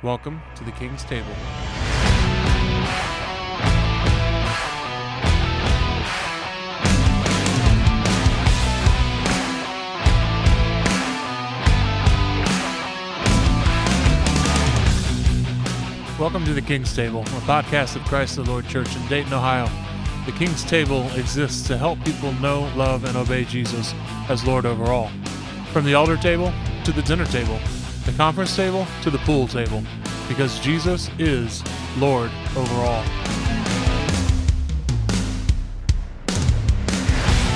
Welcome to the King's Table. Welcome to the King's Table, a podcast of Christ the Lord Church in Dayton, Ohio. The King's Table exists to help people know, love, and obey Jesus as Lord over all. From the altar table to the dinner table, the conference table to the pool table, because Jesus is Lord over all.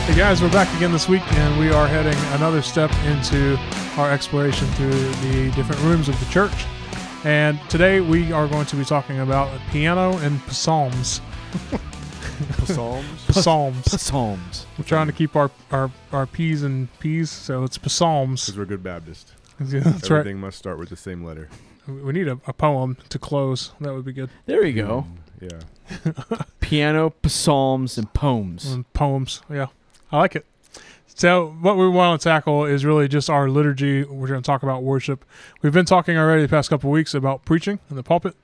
Hey guys, we're back again this week, and we are heading another step into our exploration through the different rooms of the church. And today we are going to be talking about piano and psalms. Psalms. Psalms. Psalms. We're trying to keep our, our, our P's and P's, so it's psalms. Because we're good Baptist. Yeah, that's right. Everything must start with the same letter. We need a, a poem to close. That would be good. There you go. Mm, Yeah. Piano, psalms, and poems. And poems. Yeah, I like it. So, what we want to tackle is really just our liturgy. We're going to talk about worship. We've been talking already the past couple of weeks about preaching in the pulpit,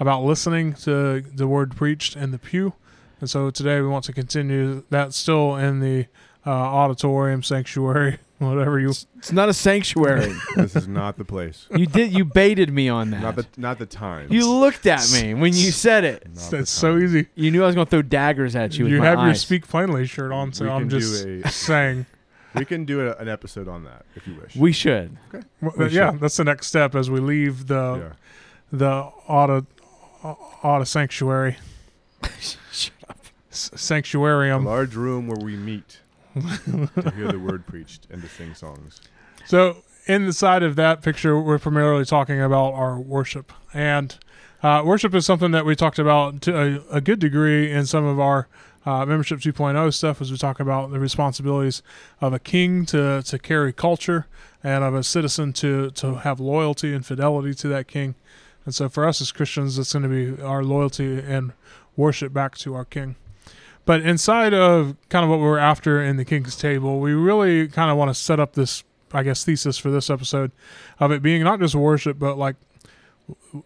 about listening to the word preached in the pew. And so today we want to continue that still in the uh, auditorium, sanctuary, whatever you. It's not a sanctuary. this is not the place. you did. You baited me on that. Not the not the time. you looked at me when you said it. Not the It's so time. easy. You knew I was going to throw daggers at you. With You my have your eyes. Speak Plainly shirt on, so We I'm can do just a- saying. We can do a, an episode on that if you wish. We should. Well, We yeah, should. that's the next step as we leave the yeah. the auto auto sanctuary Shut up. S- A sanctuarium. large room where we meet to hear the word preached and to sing songs. So in the side of that picture, we're primarily talking about our worship, and uh, worship is something that we talked about to a, a good degree in some of our uh, membership 2.0 stuff, as we talk about the responsibilities of a king to to carry culture, and of a citizen to to have loyalty and fidelity to that king. And so for us as Christians, it's going to be our loyalty and worship back to our king. But inside of kind of what we're after in the King's Table, we really kind of want to set up this, I guess, thesis for this episode of it being not just worship, but like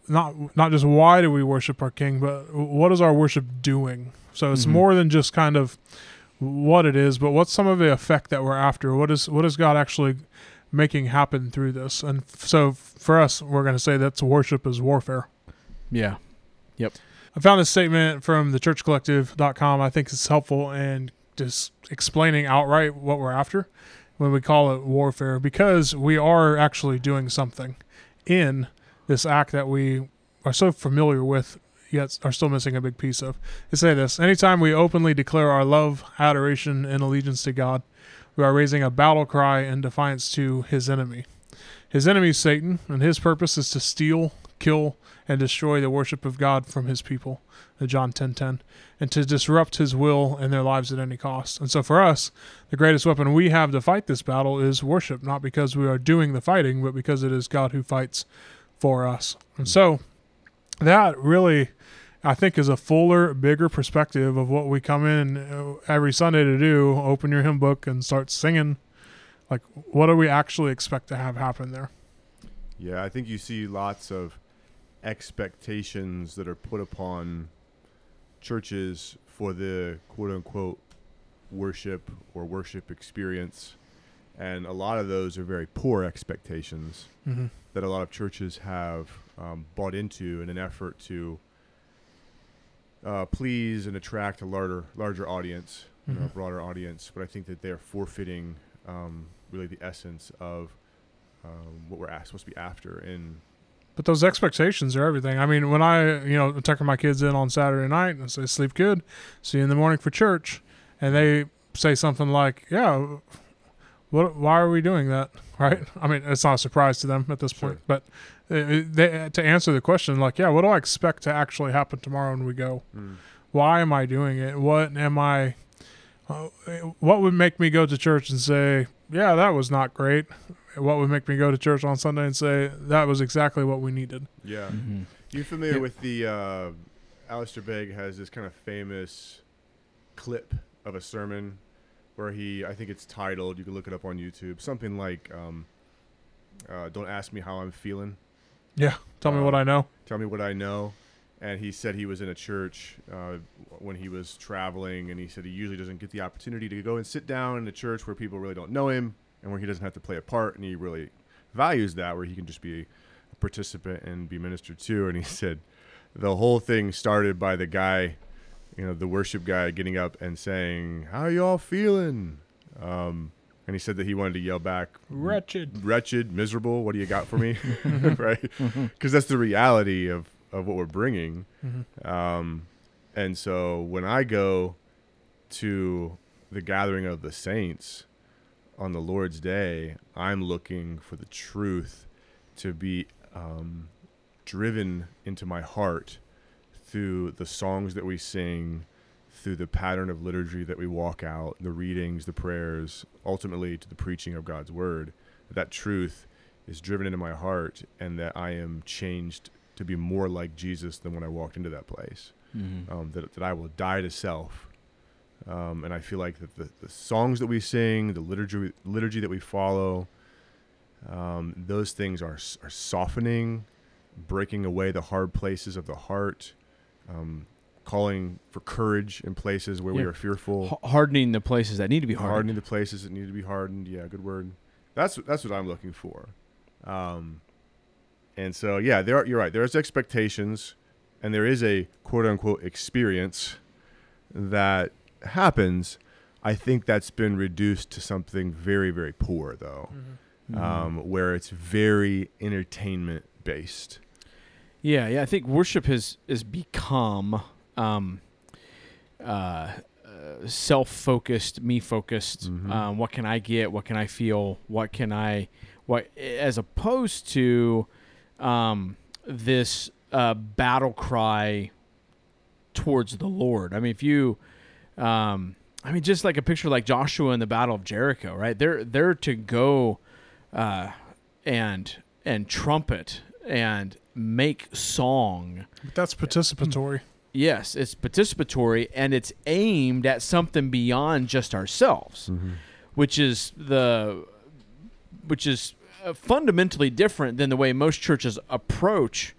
not not just why do we worship our King, but what is our worship doing? So it's Mhm. more than just kind of what it is, but what's some of the effect that we're after? What is what is God actually making happen through this? And f- so for us, we're going to say that's worship is warfare. Yeah. I found this statement from the churchcollective.com. I think it's helpful in just explaining outright what we're after when we call it warfare because we are actually doing something in this act that we are so familiar with yet are still missing a big piece of. They say this anytime we openly declare our love, adoration, and allegiance to God, we are raising a battle cry in defiance to his enemy. His enemy is Satan, and his purpose is to steal, kill, and destroy the worship of God from his people, uh, John 10:10, and to disrupt his will in their lives at any cost. And so for us, the greatest weapon we have to fight this battle is worship, not because we are doing the fighting, but because it is God who fights for us. And so that really I think is a fuller, bigger perspective of what we come in uh, every Sunday to do, open your hymn book and start singing. Like what do we actually expect to have happen there? Yeah, I think you see lots of expectations that are put upon churches for the quote unquote worship or worship experience. And a lot of those are very poor expectations Mm-hmm. that a lot of churches have um, bought into in an effort to uh, please and attract a larger larger audience, you know, a Mhm. broader audience. But I think that they're forfeiting um, really the essence of um, what we're asked, supposed to be after. In But those expectations are everything. I mean, when I, you know, tucking my kids in on Saturday night and say, sleep good, see you in the morning for church, and they say something like, yeah, what, why are we doing that? Right? I mean, it's not a surprise to them at this point, Sure. but uh, they, to answer the question, like, yeah, what do I expect to actually happen tomorrow when we go? Why am I doing it? What am I, uh, what would make me go to church and say, yeah, that was not great? What would make me go to church on Sunday and say, that was exactly what we needed? yeah, Mhm. you familiar Yeah. with the uh, Alistair Begg has this kind of famous clip of a sermon where he, I think it's titled, you can look it up on YouTube, something like, um, uh, "Don't ask me how I'm feeling." Yeah. Tell me what I know. Tell me what I know. And he said he was in a church uh, when he was traveling, and he said he usually doesn't get the opportunity to go and sit down in a church where people really don't know him and where he doesn't have to play a part, and he really values that, where he can just be a participant and be ministered to. And he said the whole thing started by the guy, you know, the worship guy getting up and saying, "How y'all feeling?" Um, and he said that he wanted to yell back, Wretched. wretched, miserable. What do you got for me? right? Because that's the reality of, of what we're bringing. Mhm. Um, and so when I go to the gathering of the saints on the Lord's day, I'm looking for the truth to be um, driven into my heart through the songs that we sing, through the pattern of liturgy that we walk out, the readings, the prayers, ultimately to the preaching of God's word. That truth is driven into my heart, and that I am changed to be more like Jesus than when I walked into that place. Mhm. Um, that, that I will die to self. Um, and I feel like that the, the songs that we sing, the liturgy, liturgy that we follow, um, those things are, are softening, breaking away the hard places of the heart, um, calling for courage in places where we are fearful, H- hardening the places that need to be hardened. hardening the places that need to be hardened. Yeah, good word. That's that's what I'm looking for. Um, and so yeah, there are, you're right. There's expectations, and there is a quote unquote experience that happens. I think that's been reduced to something very very poor though, Mhm. um, where it's very entertainment based. Yeah, yeah. I think worship has has become um, uh, uh, self-focused, me-focused. Mhm. Um, what can I get? What can I feel? What can I? What as opposed to um, this uh, battle cry towards the Lord. I mean, if you, um, I mean, just like a picture like Joshua in the Battle of Jericho, right? They're they're to go uh, and and trumpet and make song. But that's participatory. Yes, it's participatory and it's aimed at something beyond just ourselves, which is the which is uh, fundamentally different than the way most churches approach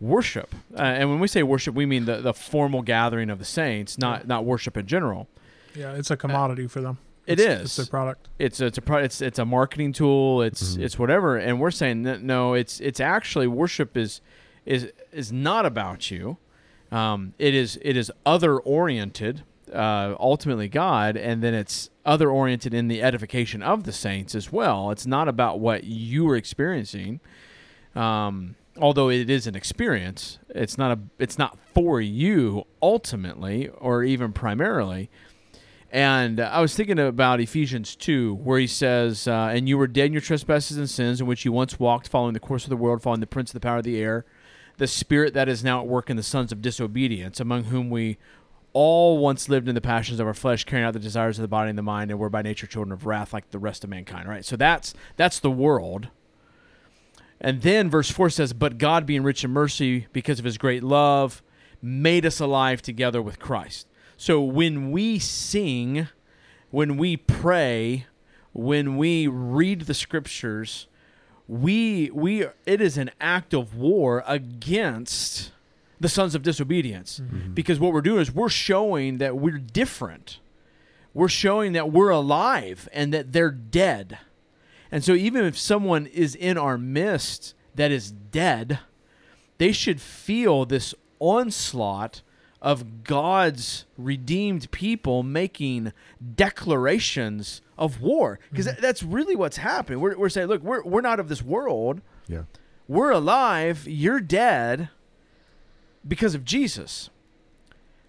worship. Uh, and when we say worship, we mean the, the formal gathering of the saints, not not worship in general. Yeah, it's a commodity for them. It It's- It's a product. It's it's a pro- it's it's a marketing tool. It's Mhm. it's whatever. And we're saying that no, it's it's actually worship is is is not about you. Um, it is it is other oriented, uh, ultimately God, and then it's other oriented in the edification of the saints as well. It's not about what you are experiencing. Um, although it is an experience, it's not a it's not for you ultimately or even primarily. And I was thinking about Ephesians 2, where he says, uh, And you were dead in your trespasses and sins, in which you once walked, following the course of the world, following the prince of the power of the air, the spirit that is now at work in the sons of disobedience, among whom we all once lived in the passions of our flesh, carrying out the desires of the body and the mind, and were by nature children of wrath like the rest of mankind. Right? So that's that's the world. And then verse 4 says, But God, being rich in mercy, because of his great love, made us alive together with Christ. So when we sing, when we pray, when we read the scriptures, we we it is an act of war against the sons of disobedience. Mm-hmm. Mm-hmm. Because what we're doing is we're showing that we're different. We're showing that we're alive and that they're dead. And so even if someone is in our midst that is dead, they should feel this onslaught of God's redeemed people making declarations of war. Because mm-hmm. that's really what's happening. We're, we're saying, look, we're, we're not of this world. Yeah. We're alive. You're dead because of Jesus.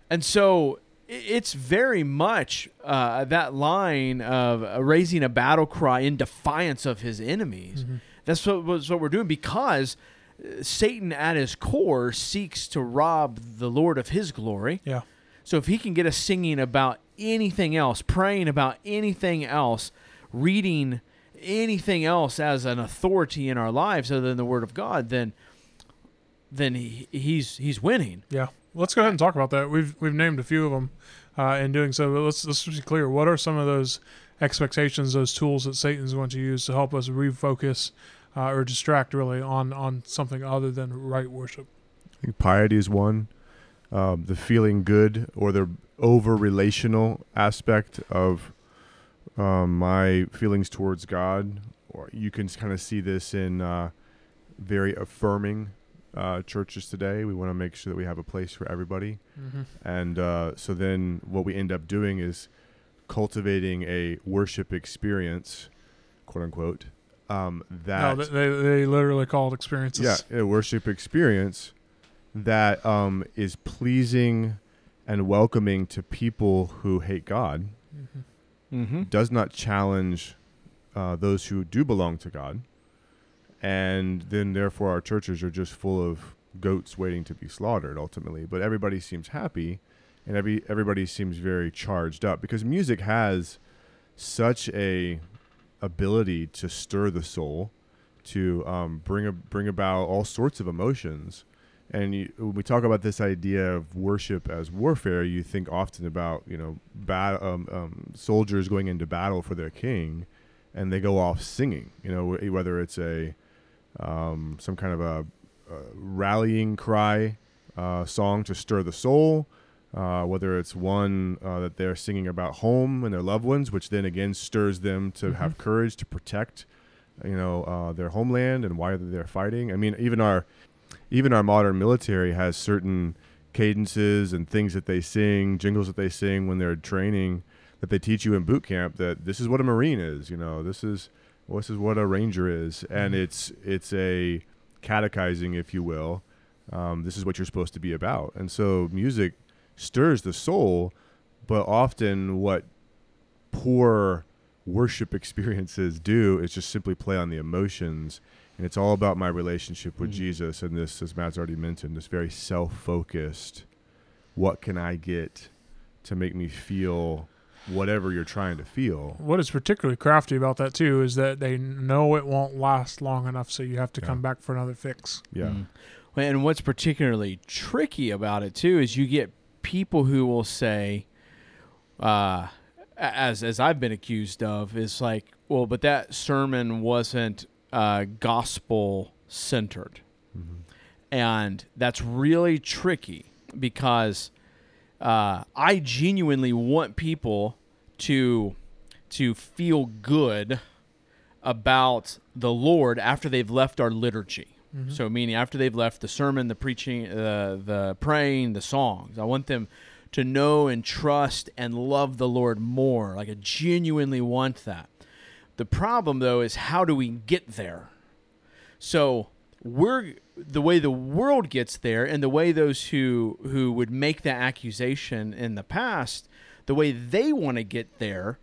And so it's very much uh, that line of raising a battle cry in defiance of his enemies. That's what, what we're doing because uh, Satan, at his core, seeks to rob the Lord of his glory. Yeah. So if he can get us singing about anything else, praying about anything else, reading anything else as an authority in our lives other than the Word of God, then then he, he's he's winning. Yeah. Let's go ahead and talk about that. We've we've named a few of them uh, in doing so. But let's let's be clear. What are some of those expectations, those tools that Satan's going to use to help us refocus uh, or distract really on on something other than right worship. I think piety is one. Um, the feeling good or the over relational aspect of um, my feelings towards God, or you can kind of see this in uh, very affirming uh, churches today. We want to make sure that we have a place for everybody, Mm-hmm. and uh, so then what we end up doing is cultivating a worship experience, quote unquote. Um, that No, they, they they literally call it experiences. yeah, a worship experience that um, is pleasing and welcoming to people who hate God, Mhm. Mm-hmm. does not challenge uh, those who do belong to God, and then therefore our churches are just full of goats waiting to be slaughtered ultimately. But everybody seems happy, and every everybody seems very charged up because music has such a ability to stir the soul, to um, bring a, bring about all sorts of emotions. And you, when we talk about this idea of worship as warfare, you think often about you know bat- um, um, soldiers going into battle for their king, and they go off singing. You know wh- whether it's a um, some kind of a, a rallying cry uh, song to stir the soul, uh, whether it's one uh, that they're singing about home and their loved ones, which then again stirs them to Mhm. have courage to protect, you know, uh, their homeland and why they're fighting. I mean, even our even our modern military has certain cadences and things that they sing, jingles that they sing when they're training that they teach you in boot camp that this is what a marine is, you know, this is this is what a ranger is, and Mhm. it's it's a catechizing, if you will. Um, this is what you're supposed to be about, and so music stirs the soul, but often what poor worship experiences do is just simply play on the emotions and it's all about my relationship with Mhm. Jesus and this as Matt's already mentioned this very self-focused what can I get to make me feel whatever you're trying to feel What is particularly crafty about that too is that they know it won't last long enough, so you have to Yeah. come back for another fix. yeah Mm. Well, And what's particularly tricky about it too is you get people who will say, uh, as as I've been accused of, is like, well, but that sermon wasn't uh, gospel centered, Mhm. and that's really tricky because uh, I genuinely want people to to feel good about the Lord after they've left our liturgy. Mhm. So, meaning after they've left the sermon, the preaching, uh, the praying, the songs, I want them to know and trust and love the Lord more. Like, I genuinely want that. The problem, though, is how do we get there? So, we're the way the world gets there, and the way those who who would make that accusation in the past, the way they want to get there,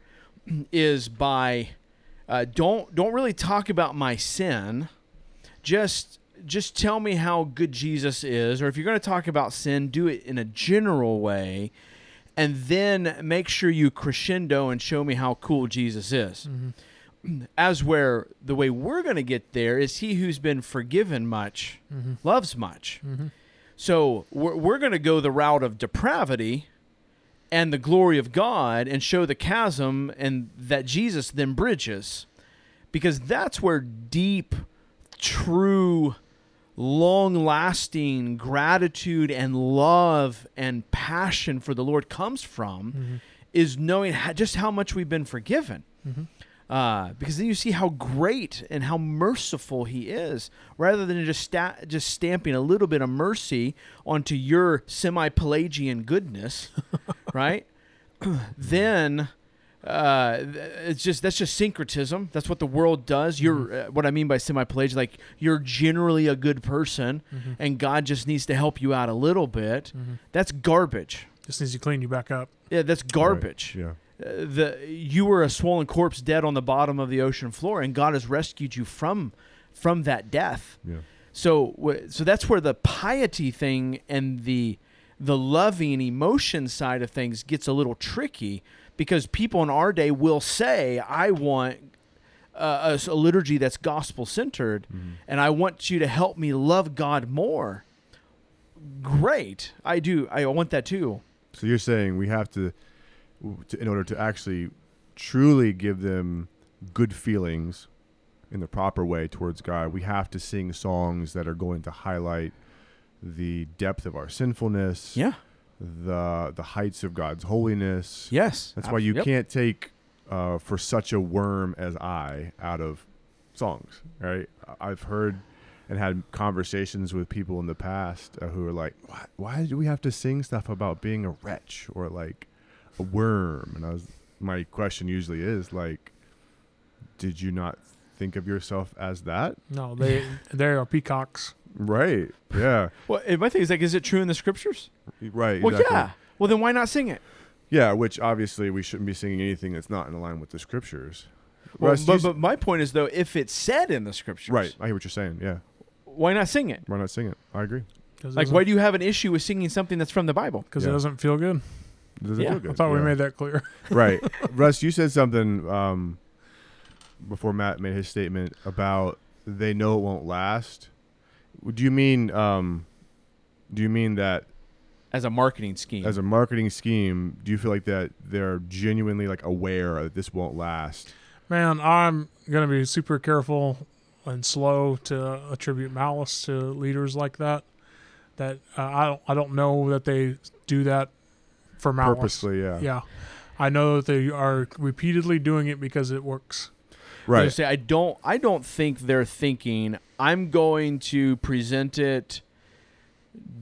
is by uh, don't don't really talk about my sin just just tell me how good Jesus is or if you're going to talk about sin do it in a general way and then make sure you crescendo and show me how cool Jesus is Mhm. As where the way we're going to get there is he who's been forgiven much Mhm. loves much Mhm. so we're, we're going to go the route of depravity and the glory of God and show the chasm and that Jesus then bridges because that's where deep true long lasting gratitude and love and passion for the Lord comes from Mhm. is knowing how, just how much we've been forgiven Mhm. Uh, because then you see how great and how merciful he is, rather than just sta- just stamping a little bit of mercy onto your semi-Pelagian goodness, right? then uh, it's just that's just syncretism. That's what the world does. You're uh, what I mean by semi-Pelagian, like you're generally a good person, Mhm. and God just needs to help you out a little bit. Mhm. That's garbage. Just needs to clean you back up. Yeah, that's garbage yeah uh, the you were a swollen corpse dead on the bottom of the ocean floor and God has rescued you from from that death. yeah So so that's where the piety thing and the the loving emotion side of things gets a little tricky because people in our day will say I want uh, a, a liturgy that's gospel centered Mhm. and I want you to help me love God more. Great. I do. I want that too. So you're saying we have to, to, in order to actually truly give them good feelings in the proper way towards God, we have to sing songs that are going to highlight the depth of our sinfulness, Yeah. the the heights of God's holiness. Yes. That's why you Yep. can't take uh, for such a worm as I out of songs, right? I've heard and had conversations with people in the past uh, who are like, why, why do we have to sing stuff about being a wretch or like a worm? And I was, my question usually is like, did you not think of yourself as that? No, they they are peacocks. Right. Yeah. Well, my thing is like, is it true in the scriptures? Right. Well, exactly. yeah. Well, then why not sing it? Yeah. Which obviously we shouldn't be singing anything that's not in line with the scriptures. Well, Russ, but, but my point is though, if it's said in the scriptures, right. I hear what you're saying. Yeah. Why not sing it? Why not sing it? I agree. Like, why do you have an issue with singing something that's from the Bible? Because Yeah. it doesn't feel good. Does it Yeah. feel I good? I thought we made that clear. right. Russ, you said something um, before Matt made his statement about they know it won't last. Do you mean um, do you mean that As a marketing scheme. as a marketing scheme? Do you feel like that they're genuinely like aware that this won't last? Man, I'm gonna be super careful and slow to attribute malice to leaders like that. That uh, I don't I don't know that they do that for malice. Purposely, yeah. Yeah, I know that they are repeatedly doing it because it works. I was Right. Say I don't. I don't think they're thinking. I'm going to present it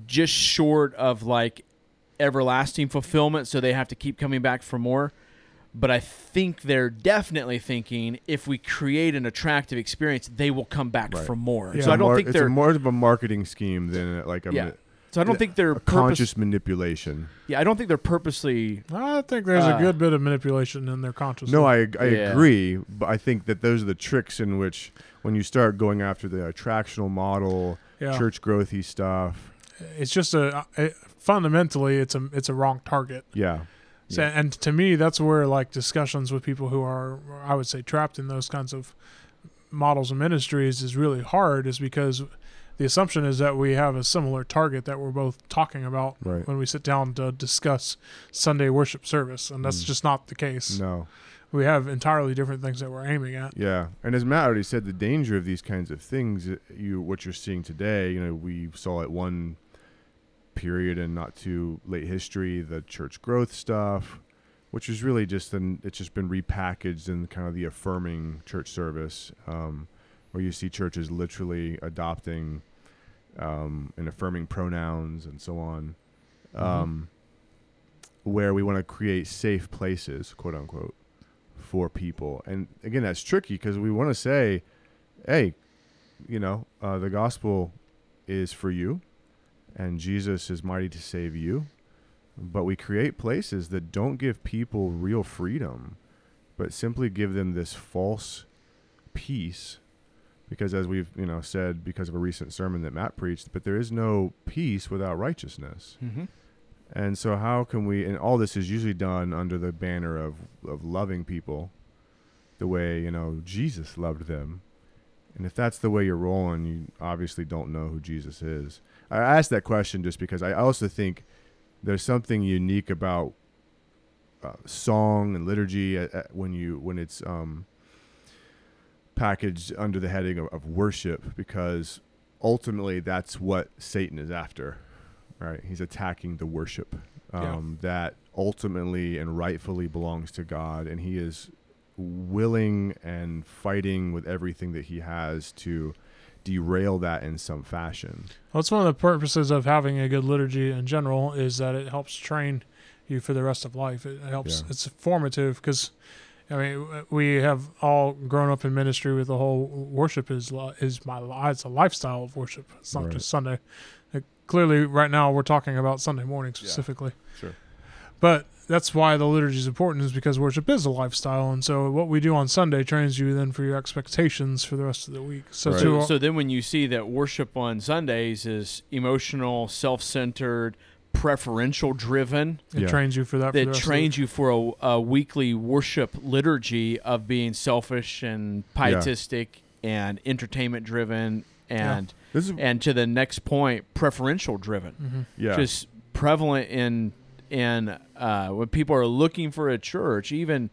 just short of like everlasting fulfillment, so they have to keep coming back for more. But I think they're definitely thinking if we create an attractive experience, they will come back Right. for more. Yeah. So I don't Mar- think it's they're. a more of a marketing scheme than like a, Yeah. Ma- so I don't think they're purpose, conscious manipulation. Yeah, I don't think they're purposely. I think there's Uh, a good bit of manipulation in their consciousness. No, I I Yeah. agree, but I think that those are the tricks in which when you start going after the attractional model, yeah. church growthy stuff. It's just a it, fundamentally it's a it's a wrong target. Yeah. So, and to me, that's where like discussions with people who are, I would say, trapped in those kinds of models and ministries is really hard, is because the assumption is that we have a similar target that we're both talking about Right. when we sit down to discuss Sunday worship service, and that's Mm. just not the case. No. We have entirely different things that we're aiming at. Yeah. And as Matt already said, the danger of these kinds of things, uh, you what you're seeing today, you know, we saw at one period and not too late history, the church growth stuff, which is really just an it's just been repackaged in kind of the affirming church service, um, where you see churches literally adopting um, and affirming pronouns and so on. Um, where we want to create safe places, quote unquote, for people. And again, that's tricky because we want to say, hey, you know, uh, the gospel is for you and Jesus is mighty to save you. But we create places that don't give people real freedom, but simply give them this false peace. Because as we've, you know, said because of a recent sermon that Matt preached, but there is no peace without righteousness. Mm-hmm. And so, how can we? And all this is usually done under the banner of of loving people, the way you know Jesus loved them. And if that's the way you're rolling, you obviously don't know who Jesus is. I asked that question just because I also think there's something unique about uh, song and liturgy uh, uh, when you when it's um, packaged under the heading of, of worship, because ultimately that's what Satan is after right? He's attacking the worship Yeah. um, that ultimately and rightfully belongs to God, and he is willing and fighting with everything that he has to derail that in some fashion. Well, that's one of the purposes of having a good liturgy in general is that it helps train you for the rest of life. It helps. Yeah. It's formative because, I mean, we have all grown up in ministry with the whole worship is is my li- it's a lifestyle of worship. It's not Right. just Sunday. It, clearly, right now we're talking about Sunday morning specifically. Sure. But that's why the liturgy is important is because worship is a lifestyle, and so what we do on Sunday trains you then for your expectations for the rest of the week. So, Right. So, so then when you see that worship on Sundays is emotional, self-centered, preferential driven, it Yeah. trains you for that. for that rest of the trains you for a, a weekly worship liturgy of being selfish and pietistic and entertainment driven and This is and to the next point preferential driven Mhm. yeah, just prevalent in in uh, when people are looking for a church even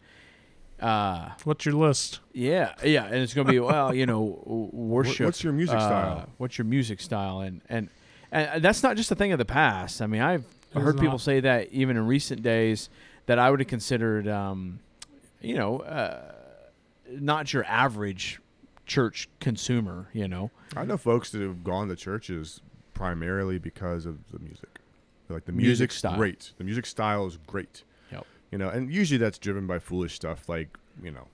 Uh, What's your list? yeah, yeah, and it's gonna be well, you know, worship. what's your music uh, style? What's your music style? And and and that's not just a thing of the past. I mean, I've It is heard people not. say that even in recent days that I would have considered, um, you know, uh, not your average church consumer. You know, I know folks that have gone to churches primarily because of the music. Like the Music music's style. great. The music style is great. Yep. You know, and usually that's driven by foolish stuff like, you know,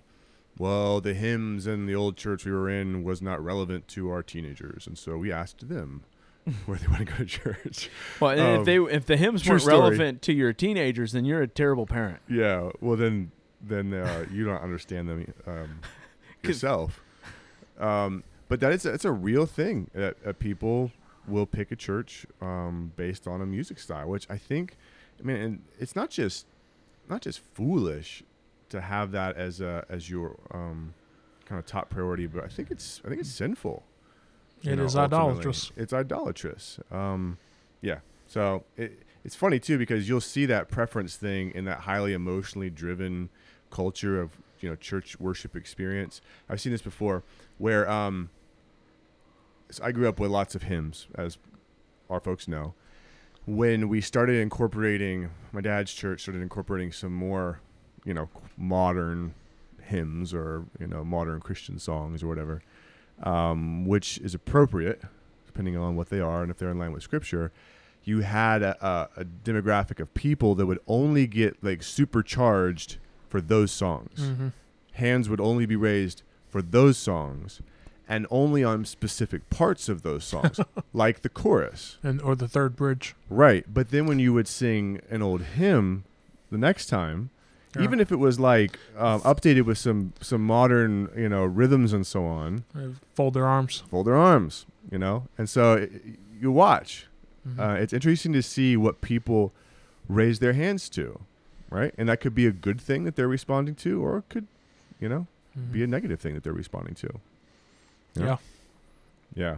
well, the hymns in the old church we were in was not relevant to our teenagers, and so we asked them where they want to go to church. well, and Um, if they if the hymns weren't story. relevant to your teenagers, then you're a terrible parent. Yeah, well then then uh, you don't understand them um, yourself. Um, but that is it's a real thing that, that people will pick a church um, based on a music style, which I think, I mean, and it's not just not just foolish to have that as a as your um, kind of top priority, but I think it's I think it's sinful. It know, is ultimately. idolatrous. It's idolatrous. Um, yeah. So it, it's funny too because you'll see that preference thing in that highly emotionally driven culture of you know church worship experience. I've seen this before where um, so I grew up with lots of hymns, as our folks know. When we started incorporating, my dad's church started incorporating some more, you know, modern hymns or you know modern Christian songs or whatever um, which is appropriate depending on what they are and if they're in line with scripture you had a, a, a demographic of people that would only get like supercharged for those songs. Hmm hands would only be raised for those songs and only on specific parts of those songs like the chorus. And or the third bridge. right but then when you would sing an old hymn the next time Yeah. even if it was like um, updated with some some modern you know rhythms and so on They fold their arms. fold their arms, you know. And so i you watch. Mhm. Uh, it's interesting to see what people raise their hands to, right? And that could be a good thing that they're responding to, or it could, you know, Mhm. be a negative thing that they're responding to. yeah. Yeah.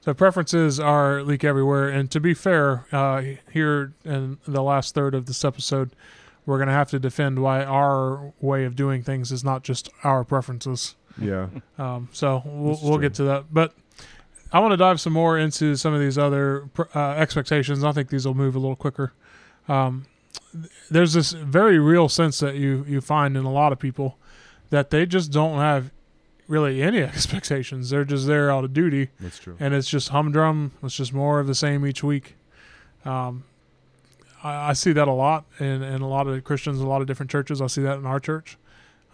So preferences are leak everywhere. And to be fair, uh, here in the last third of this episode, we're going to have to defend why our way of doing things is not just our preferences. Yeah. Um, so we'll, we'll get to that. But I want to dive some more into some of these other uh, expectations. I think these will move a little quicker. Um, there's this very real sense that you you find in a lot of people that they just don't have really any expectations. They're just there out of duty, That's true. and it's just humdrum. It's just more of the same each week. Um, I, I see that a lot in, in a lot of Christians, a lot of different churches. I see that in our church.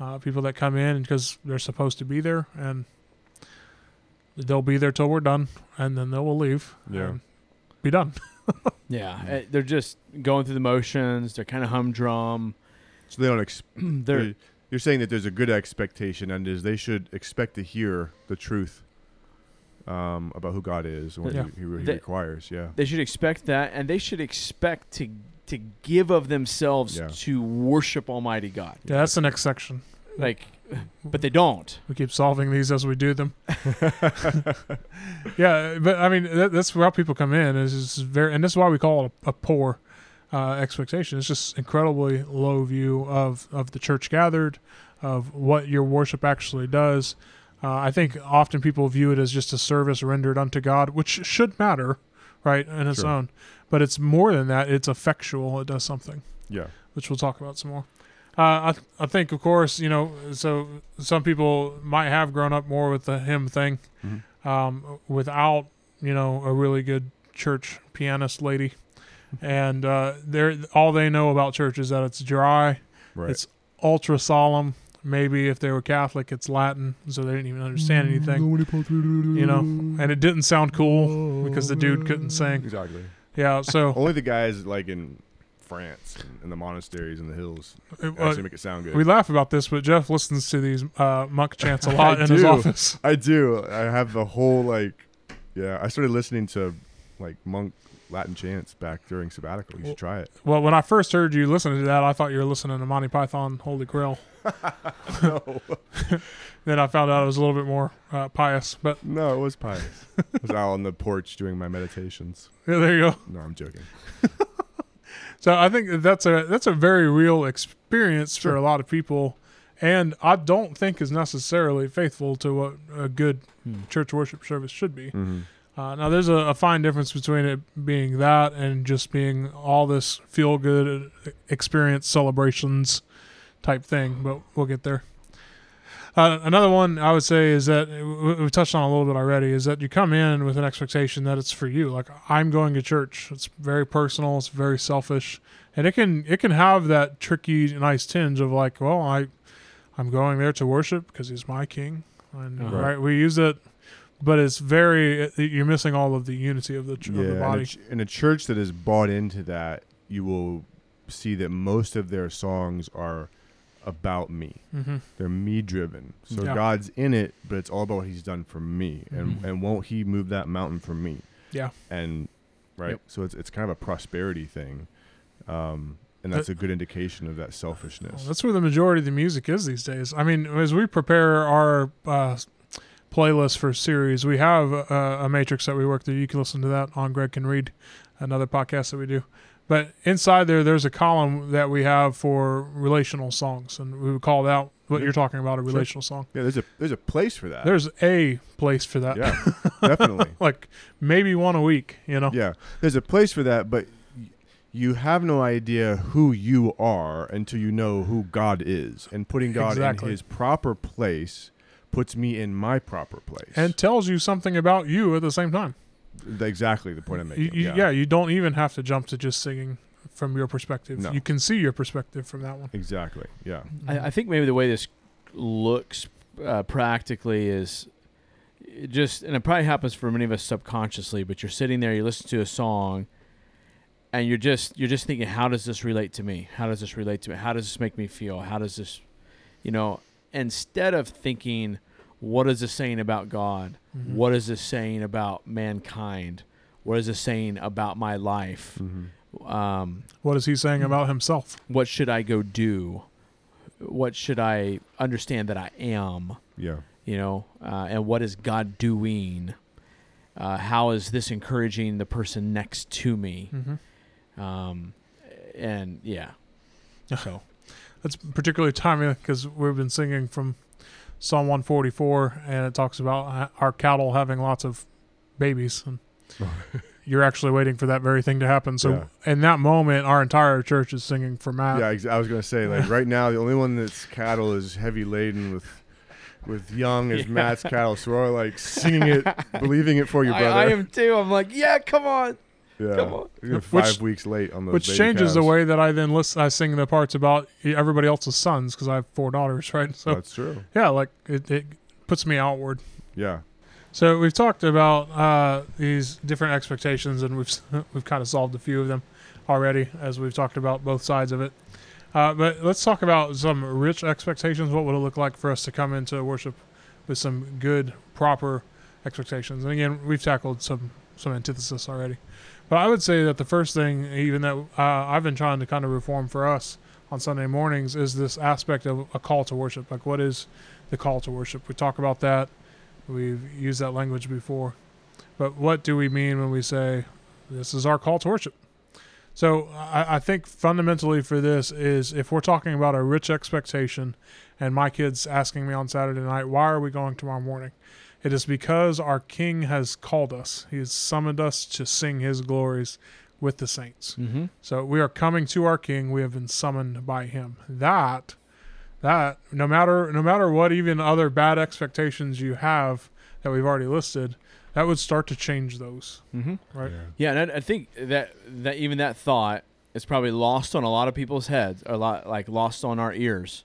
Uh, people that come in because they're supposed to be there, and they'll be there till we're done, and then they will leave. Yeah. be done. Yeah, eh, they're just going through the motions. They're kind of humdrum. So they don't. Ex- They're you're- you're saying that there's a good expectation, and is they should expect to hear the truth um, about who God is and what Yeah. he, he, he They- requires. Yeah. they should expect that, and they should expect to to give of themselves Yeah. to worship Almighty God. Yeah, that's the next section. Like, but they don't. We keep solving these as we do them. yeah, but I mean that, that's where people come in is very, and this is why we call it a, a poor uh, expectation. It's just incredibly low view of of the church gathered, of what your worship actually does. Uh, I think often people view it as just a service rendered unto God, which should matter, right, in its Sure. own. But it's more than that. It's effectual. It does something yeah. which we'll talk about some more. Uh, I I think, of course, you know, so some people might have grown up more with the hymn thing, Mhm. um, without you know a really good church pianist lady, and uh, they're all they know about church is that it's dry, Right. it's ultra solemn. Maybe if they were Catholic, it's Latin, so they didn't even understand anything, you know, and it didn't sound cool because the dude couldn't sing. exactly. Yeah, so Only the guys like in France and in the monasteries in the hills uh, actually make it sound good. we laugh about this, but Jeff listens to these uh, monk chants a lot I in his office. I do. I have the whole like, yeah. I started listening to like monk Latin chants back during sabbatical. You should try it. Well, when I first heard you listening to that, I thought you were listening to Monty Python Holy Grail. no, Then I found out it was a little bit more uh, pious. But no, it was pious. I was out on the porch doing my meditations. yeah, there you go. No, I'm joking. So I think that's a that's a very real experience Sure. for a lot of people, and I don't think is necessarily faithful to what a good Hmm. church worship service should be. Mhm. Uh, now, there's a, a fine difference between it being that and just being all this feel good experience celebrations type thing, but we'll get there. Uh, another one I would say is that we- we touched on a little bit already is that you come in with an expectation that it's for you. Like I'm going to church. It's very personal. It's very selfish, and it can it can have that tricky, nice tinge of like, well, I I'm going there to worship because he's my king, and Uh-huh. right we use it but it's very you're missing all of the unity of the, ch- of the Yeah, in a, body. a church that is bought into that, you will see that most of their songs are about me. hmm They're me driven. So Yeah. God's in it, but it's all about what He's done for me, and Mhm. and won't He move that mountain for me? Yeah. And right, Yep. so it's it's kind of a prosperity thing, um, and that's a good indication of that selfishness. That's where the majority of the music is these days. I mean, as we prepare our uh, playlist for series, we have a, a matrix that we work through. You can listen to that on Greg Can Read, another podcast that we do. But inside there, there's a column that we have for relational songs, and we would call that what you're talking about a Sure. relational song. yeah, there's a there's a place for that. There's a place for that. yeah, definitely. like maybe one a week, you know? Yeah, there's a place for that, but you have no idea who you are until you know who God is, and putting God Exactly. in His proper place puts me in my proper place. And tells you something about you at the same time. Exactly the point I'm making. you, yeah. you don't even have to jump to just singing from your perspective. No. You can see your perspective from that one. exactly. Yeah, I, I think maybe the way this looks uh, practically is it just, and it probably happens for many of us subconsciously. But you're sitting there, you listen to a song, and you're just you're just thinking, how does this relate to me? How does this relate to me? How does this make me feel? How does this, you know, instead of thinking, what is this saying about God? Mhm. What is this saying about mankind? What is this saying about my life? Um, What is he saying about himself? what should I go do? What should I understand that I am? yeah, You know, uh, and what is God doing? Uh, how is this encouraging the person next to me? Mm-hmm. Um, and yeah, so That's particularly timely because we've been singing from Psalm 144, and it talks about uh, our cattle having lots of babies. And you're actually waiting for that very thing to happen. So in that moment, our entire church is singing for Matt. yeah. Ex- I was gonna say like right now the only one that's cattle is heavy laden with with young is Yeah. Matt's cattle. So we're all like singing it, believing it for you, I, brother. I am too. I'm like, yeah, come on. Yeah, come on. You're Which- weeks late on those. Which baby changes the way that I then listen. I sing the parts about everybody else's sons because I have four daughters, right? So That's true. yeah, like it, it puts me outward. Yeah. So we've talked about uh, these different expectations, and we've we've kind of solved a few of them already, as we've talked about both sides of it. Uh, but let's talk about some rich expectations. What would it look like for us to come into worship with some good, proper expectations? And again, we've tackled some some antithesis already. But I would say that the first thing, even that uh, I've been trying to kind of reform for us on Sunday mornings, is this aspect of a call to worship. Like, what is the call to worship? We talk about that. We've used that language before. But what do we mean when we say this is our call to worship? So I, I think fundamentally for this is if we're talking about a rich expectation, and my kids asking me on Saturday night, why are we going tomorrow morning? It is because our King has called us. He has summoned us to sing His glories with the saints. Mm-hmm. So we are coming to our King. We have been summoned by Him. That, that no matter no matter what even other bad expectations you have that we've already listed, that would start to change those. Mm-hmm. Right. Yeah, and I, I think that that even that thought is probably lost on a lot of people's heads, or a lot like lost on our ears,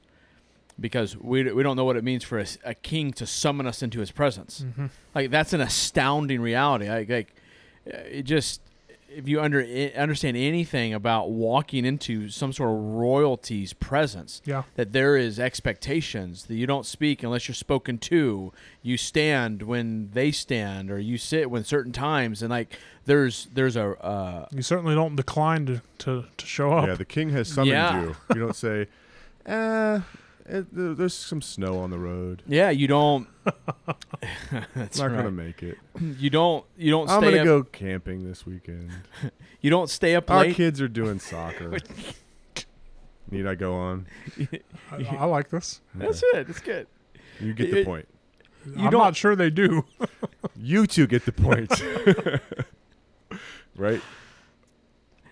because we we don't know what it means for a king to summon us into his presence. Mm-hmm. Like that's an astounding reality. Like, like uh, it just if you under understand anything about walking into some sort of royalty's presence, Yeah. that there is expectations that you don't speak unless you're spoken to. You stand when they stand, or you sit when certain times, and like there's there's a uh, You certainly don't decline to, to, to show up. Yeah, the king has summoned Yeah. you. You don't say, eh, it, there- there's some snow on the road. yeah. You don't. that's Not right. gonna make it. You don't. You don't I'm stay gonna up. go camping this weekend. You don't stay up Our late. kids are doing soccer. Need I go on? I, I like this. That's it. That's good. You get the It- point. I'm don't- not sure they do. You two get the point. right?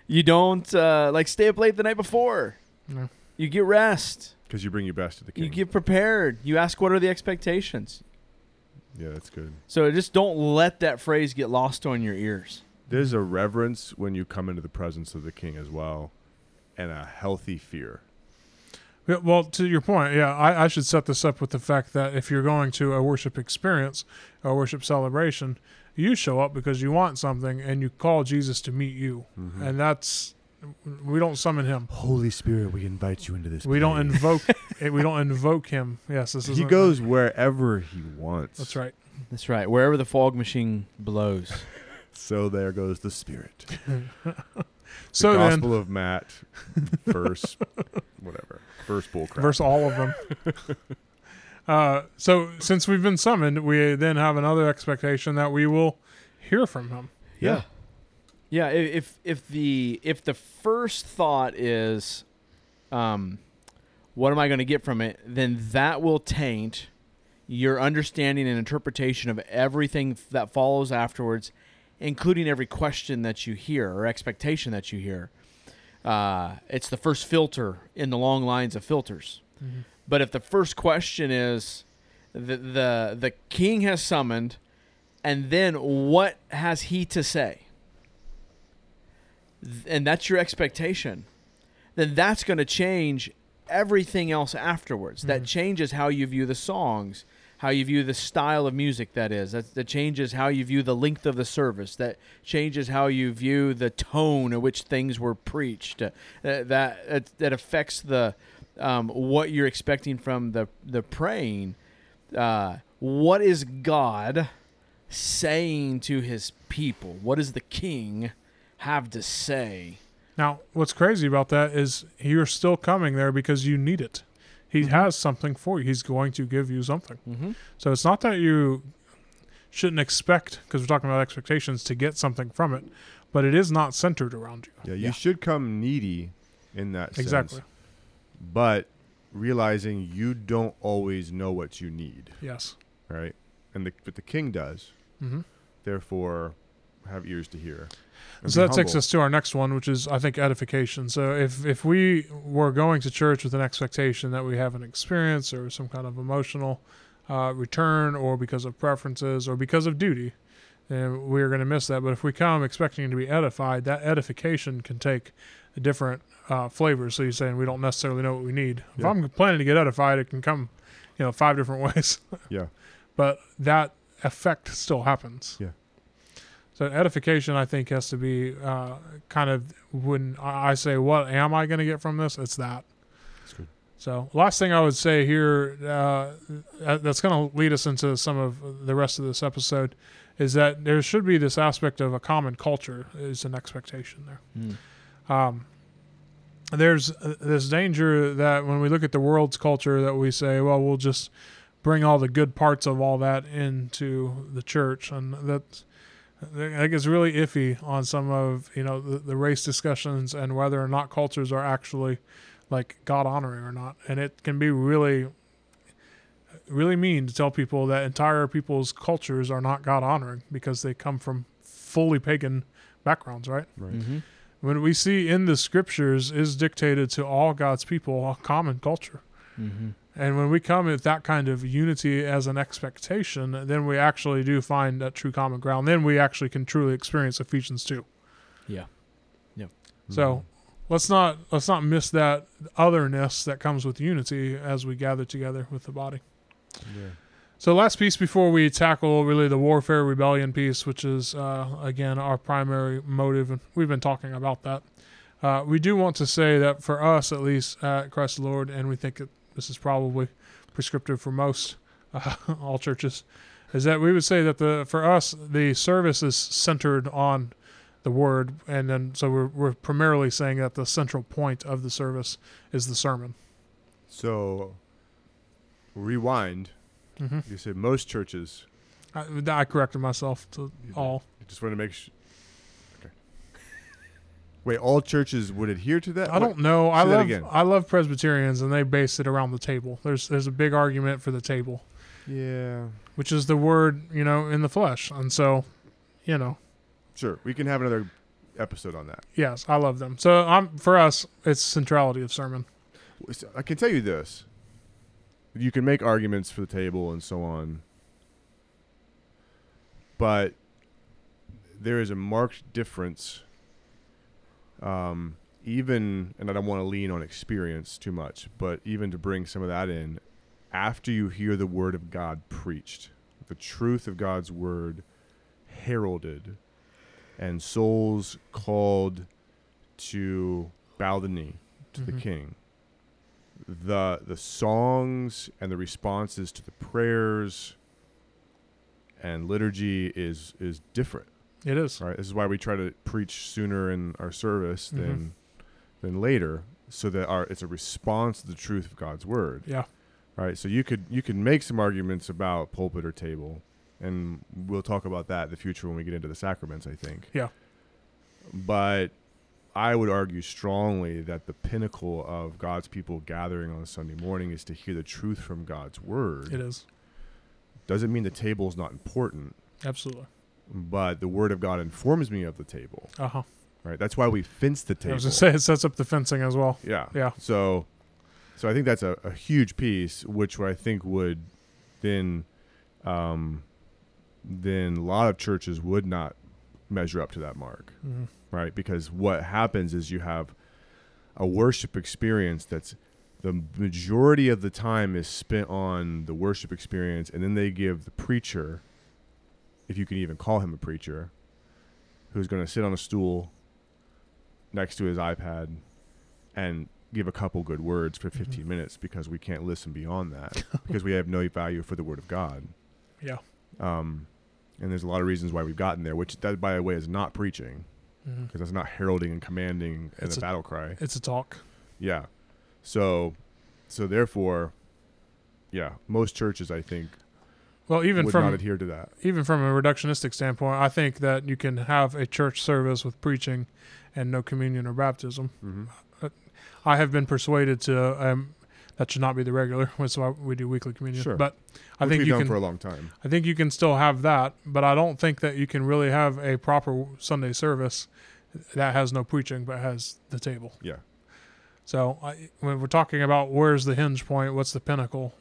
You don't uh, like stay up late the night before. No. You get rest. Because you bring your best to the king. You get prepared. You ask what are the expectations. yeah, that's good. So just don't let that phrase get lost on your ears. There's a reverence when you come into the presence of the king as well, and a healthy fear. Yeah, well, to your point, yeah, I, I should set this up with the fact that if you're going to a worship experience, a worship celebration, you show up because you want something and you call Jesus to meet you. Mm-hmm. And that's, we don't summon him. Holy Spirit, we invite you into this. We don't invoke, eh, we don't invoke him. Yes, this is He goes wherever he wants. That's right. That's right. Wherever the fog machine blows. So there goes the Spirit. The So then, Gospel of Matt, verse, whatever, verse bullcrap. verse all of them. uh, so since we've been summoned, we then have another expectation that we will hear from him. Yeah. Yeah, if if the if the first thought is um what am I going to get from it, then that will taint your understanding and interpretation of everything that follows afterwards, including every question that you hear or expectation that you hear. Uh, it's the first filter in the long lines of filters. But if the first question is the the the king has summoned, and then what has he to say? And that's your expectation. Then that's going to change everything else afterwards. That Mhm. changes how you view the songs, how you view the style of music. That is that that changes how you view the length of the service. That changes how you view the tone at which things were preached. Uh, that that that affects the um, what you're expecting from the the praying. Uh, what is God saying to His people? What is the King have to say? Now, what's crazy about that is you're still coming there because you need it. He Mhm. has something for you. He's going to give you something. Mm-hmm. So it's not that you shouldn't expect, because we're talking about expectations, to get something from it, but it is not centered around you. Yeah, you Yeah. should come needy in that Exactly. sense. But realizing you don't always know what you need, Yes. right? And the but the king does. hmm Therefore, have ears to hear. So that takes us to our next one, which is I think edification. So if if we were going to church with an expectation that we have an experience or some kind of emotional uh, return, or because of preferences, or because of duty, then we are going to miss that. But if we come expecting to be edified, that edification can take different uh, flavors. So you're saying we don't necessarily know what we need. If I'm planning to get edified, it can come, you know, five different ways. Yeah. but that effect still happens. Yeah. So edification, I think, has to be uh, kind of when I say, "What am I going to get from this?" It's that. That's good. So, last thing I would say here, uh, uh, that's going to lead us into some of the rest of this episode, is that there should be this aspect of a common culture is an expectation there Mm. um, there's uh, this danger that when we look at the world's culture that we say well we'll just bring all the good parts of all that into the church and that I think it's really iffy on some of you know the, the race discussions and whether or not cultures are actually like God honoring or not and it can be really really mean to tell people that entire people's cultures are not God honoring because they come from fully pagan backgrounds right Right. Mm-hmm. when we see in the scriptures is dictated to all God's people a common culture. Mm-hmm. And when we come with that kind of unity as an expectation, then we actually do find that true common ground. Then we actually can truly experience Ephesians 2. Yeah. So let's not let's not miss that otherness that comes with unity as we gather together with the body. Yeah. So last piece before we tackle really the warfare rebellion piece, which is uh, again our primary motive, and we've been talking about that. Uh, we do want to say that for us, at least at Christ the Lord, and we think that this is probably prescriptive for most uh, all churches, is that we would say that the for us the service is centered on the word, and then so we're we're primarily saying that the central point of the service is the sermon. So, rewind. hmm You said most churches. I, I corrected myself to all. I just want to make sure. Wait, all churches would adhere to that? I don't know. I love again. I love Presbyterians, and they base it around the table. There's there's a big argument for the table, Yeah. which is the word you know in the flesh, and so, you know, Sure. We can have another episode on that. yes, I love them. So I'm for us, it's centrality of sermon. I can tell you this. You can make arguments for the table and so on. But there is a marked difference. Um, even, and I don't want to lean on experience too much, but even to bring some of that in, after you hear the word of God preached, the truth of God's word heralded, and souls called to bow the knee to the Mhm. king the the songs and the responses to the prayers and liturgy is is different It is. right this is why we try to preach sooner in our service Mhm. than than later so that our it's a response to the truth of God's word Yeah. right so you could you could make some arguments about pulpit or table and we'll talk about that in the future when we get into the sacraments I think Yeah. but I would argue strongly that the pinnacle of God's people gathering on a Sunday morning is to hear the truth from God's word. It is. Doesn't mean the table is not important, Absolutely. But the word of God informs me of the table. Uh huh. Right? That's why we fence the table. I was gonna say it sets up the fencing as well. yeah. Yeah. So so I think that's a, a huge piece, which I think would then um then a lot of churches would not measure up to that mark. Mhm. right? Because what happens is you have a worship experience that's the majority of the time is spent on the worship experience, and then they give the preacher, if you can even call him a preacher, who's going to sit on a stool next to his iPad and give a couple good words for 15 minutes because we can't listen beyond that because we have no value for the word of God. Yeah. Um, and there's a lot of reasons why we've gotten there, which that, by the way, is not preaching because that's not heralding and commanding and a, a- battle cry. It's a talk. Yeah. So, so therefore, yeah, most churches I think Well, even would from not adhere to that. even from a reductionistic standpoint, I think that you can have a church service with preaching and no communion or baptism. Mm-hmm. I have been persuaded to um, that should not be the regular. Why we do weekly communion. Sure. But I Which think you done can. for a long time. I think you can still have that, but I don't think that you can really have a proper Sunday service that has no preaching but has the table. Yeah. So I, when we're talking about where's the hinge point, what's the pinnacle,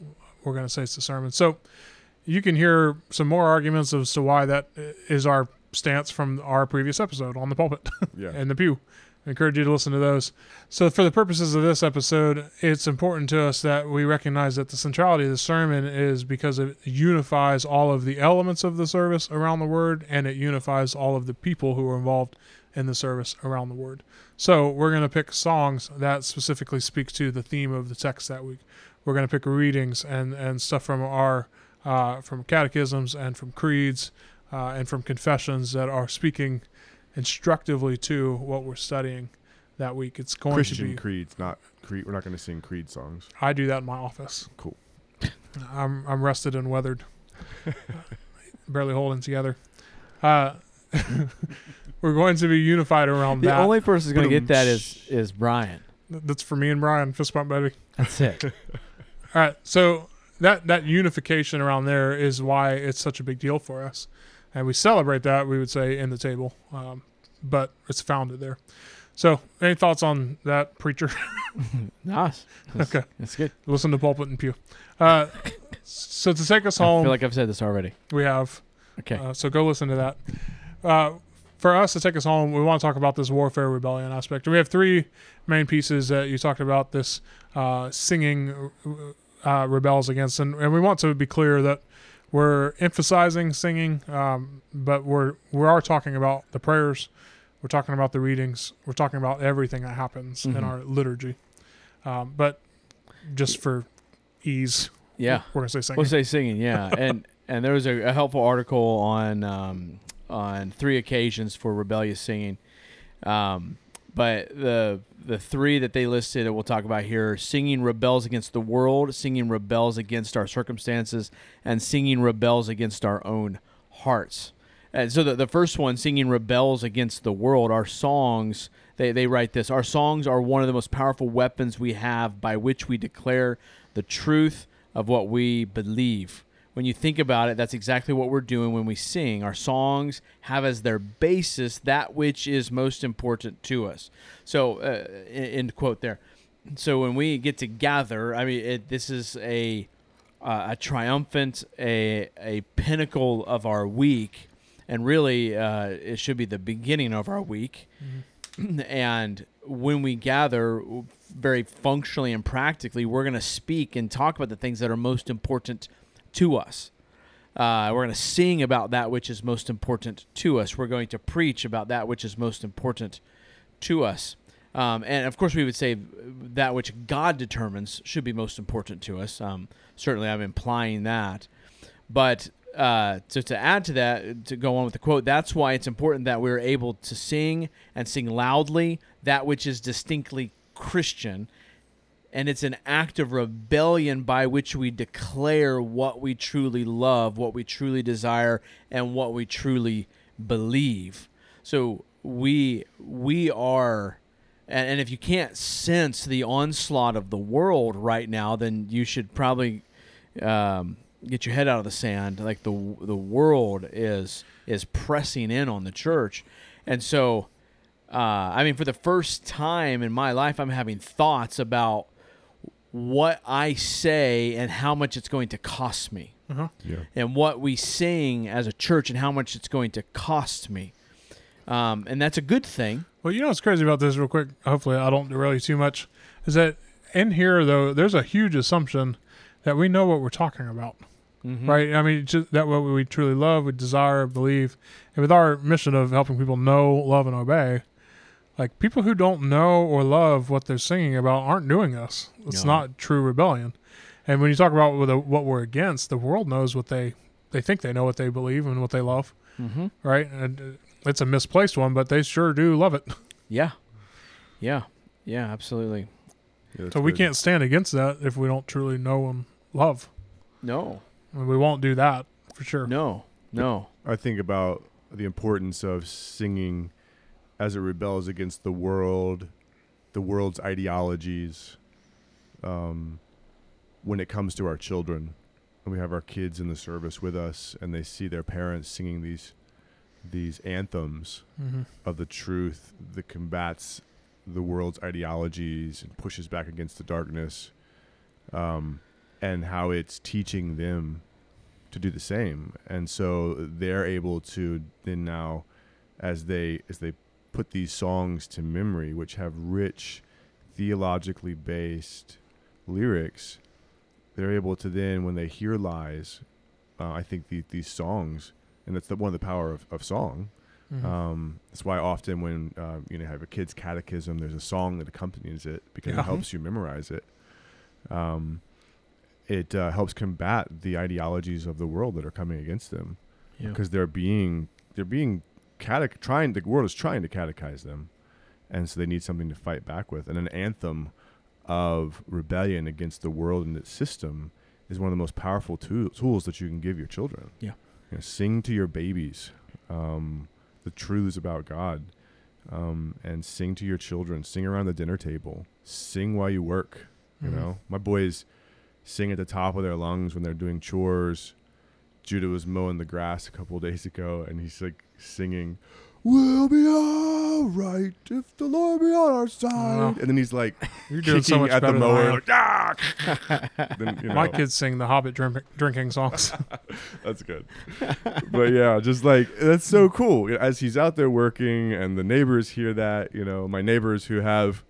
we're going to say it's the sermon. So you can hear some more arguments as to why that is our stance from our previous episode on the pulpit Yeah. and the pew. I encourage you to listen to those. So, for the purposes of this episode, it's important to us that we recognize that the centrality of the sermon is because it unifies all of the elements of the service around the word and it unifies all of the people who are involved in the service around the word. So, we're going to pick songs that specifically speak to the theme of the text that week. We're going to pick readings and, and stuff from our uh, from catechisms and from creeds uh, and from confessions that are speaking instructively to what we're studying that week. It's going to Christian be. creeds, not creed. We're not going to sing creed songs. I do that in my office. Cool. I'm I'm rested and weathered, barely holding together. Uh, we're going to be unified around The that. The only person who's going to get that is is Brian. That's for me and Brian. Fist bump, baby. That's it. All right. So that that unification around there is why it's such a big deal for us, and we celebrate that. We would say in the table, um, but it's founded there. So, any thoughts on that, preacher? nice. That's, Okay. That's good. Listen to pulpit and pew. Uh, so to take us I home, feel like I've said this already. we have. Okay. Uh, so go listen to that. Uh, for us to take us home, we want to talk about this warfare rebellion aspect. We have three main pieces that you talked about. This uh, singing uh, rebels against, and, and we want to be clear that we're emphasizing singing, um, but we're we are talking about the prayers. We're talking about the readings. We're talking about everything that happens in Mhm. our liturgy. Um, but just for ease, yeah. we're gonna say singing. We'll say singing, yeah. and and there was a, a helpful article on um, on three occasions for rebellious singing. Um, but the the three that they listed, and we'll talk about here: singing rebels against the world, singing rebels against our circumstances, and singing rebels against our own hearts. And so the, the first one, singing rebels against the world, our songs, they, they write this Our songs are one of the most powerful weapons we have by which we declare the truth of what we believe. When you think about it, that's exactly what we're doing when we sing. Our songs have as their basis that which is most important to us. So, uh, end quote there. So when we get together, I mean, it, this is a uh, a triumphant, a a pinnacle of our week, and really, uh, it should be the beginning of our week. and when we gather, very functionally and practically, we're going to speak and talk about the things that are most important to us. Uh, we're going to sing about that which is most important to us. We're going to preach about that which is most important to us. Um, and of course, we would say that which God determines should be most important to us. Um, certainly, I'm implying that. But uh, to, to add to that, to go on with the quote, that's why it's important that we're able to sing and sing loudly that which is distinctly Christian. And it's an act of rebellion by which we declare what we truly love, what we truly desire, and what we truly believe. So we we are and, and if you can't sense the onslaught of the world right now, then you should probably um, get your head out of the sand. Like the the world is is pressing in on the church, and so uh, I mean, for the first time in my life, I'm having thoughts about what I say and how much it's going to cost me, Uh-huh. Yeah. and what we sing as a church and how much it's going to cost me. Um, and that's a good thing. Well, you know what's crazy about this, real quick. Hopefully, I don't derail you too much. Is that in here though? There's a huge assumption that we know what we're talking about, Mm-hmm. right? I mean, just that what we truly love, we desire, believe, and with our mission of helping people know, love, and obey, like people who don't know or love what they're singing about aren't doing this. It's No. not true rebellion. And when you talk about what we're against, the world knows what they they think they know what they believe and what they love, Mm-hmm. right? And uh, it's a misplaced one, but they sure do love it. Yeah. Yeah. Yeah, absolutely. Yeah, So we good. can't stand against that if we don't truly know and love. No. I mean, we won't do that for sure. No. No. I think about the importance of singing as it rebels against the world, the world's ideologies. Um, when it comes to our children, and we have our kids in the service with us, and they see their parents singing these these anthems hmm of the truth that combats the world's ideologies and pushes back against the darkness, um, and how it's teaching them to do the same. And so they're able to then now, as they as they put these songs to memory, which have rich, theologically based lyrics, they're able to then, when they hear lies, uh, I think the, these songs, and that's the, one of the power of, of song, Mm-hmm. um, that's why often when uh, you know have a kid's catechism, there's a song that accompanies it because Yeah. it helps you memorize it. Um, it uh, helps combat the ideologies of the world that are coming against them Yeah. because they're being they're being catech trying the world is trying to catechize them, and so they need something to fight back with. And an anthem of rebellion against the world and its system is one of the most powerful tool, tools that you can give your children. Yeah. You know, sing to your babies um, the truths about God, um, and sing to your children. Sing around the dinner table. Sing while you work. You Mhm. know, my boys sing at the top of their lungs when they're doing chores. Judah was mowing the grass a couple days ago, and he's like singing, "We'll be all right if the Lord be on our side." And then he's like You're doing so much at the better I mower, like, "Ah!" then, you know, My kids sing the Hobbit drink, drinking songs. That's good. but yeah, just like that's so cool. As he's out there working and the neighbors hear that, you know, my neighbors who have